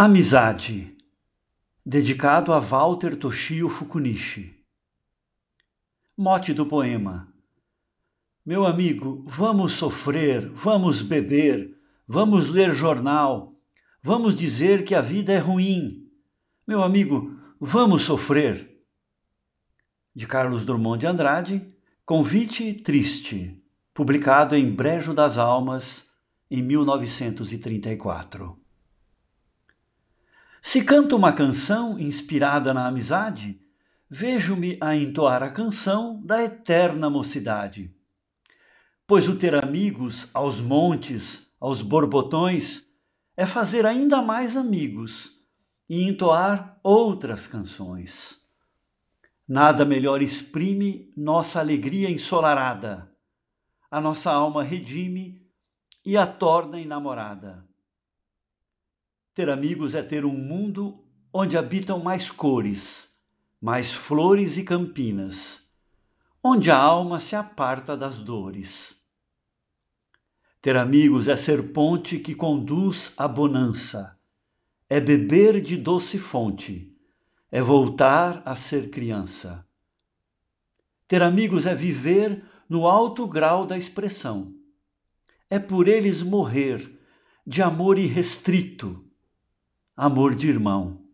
Amizade, dedicado a Walter Toshio Fukunishi. Mote do poema. Meu amigo, vamos sofrer, vamos beber, vamos ler jornal, vamos dizer que a vida é ruim. Meu amigo, vamos sofrer. De Carlos Drummond de Andrade, Convite Triste, publicado em Brejo das Almas, em 1934. Se canto uma canção inspirada na amizade, vejo-me a entoar a canção da eterna mocidade. Pois o ter amigos aos montes, aos borbotões, é fazer ainda mais amigos e entoar outras canções. Nada melhor exprime nossa alegria ensolarada, a nossa alma redime e a torna enamorada. Ter amigos é ter um mundo onde habitam mais cores, mais flores e campinas, onde a alma se aparta das dores. Ter amigos é ser ponte que conduz à bonança, é beber de doce fonte, é voltar a ser criança. Ter amigos é viver no alto grau da expressão, é por eles morrer de amor irrestrito amor de irmão.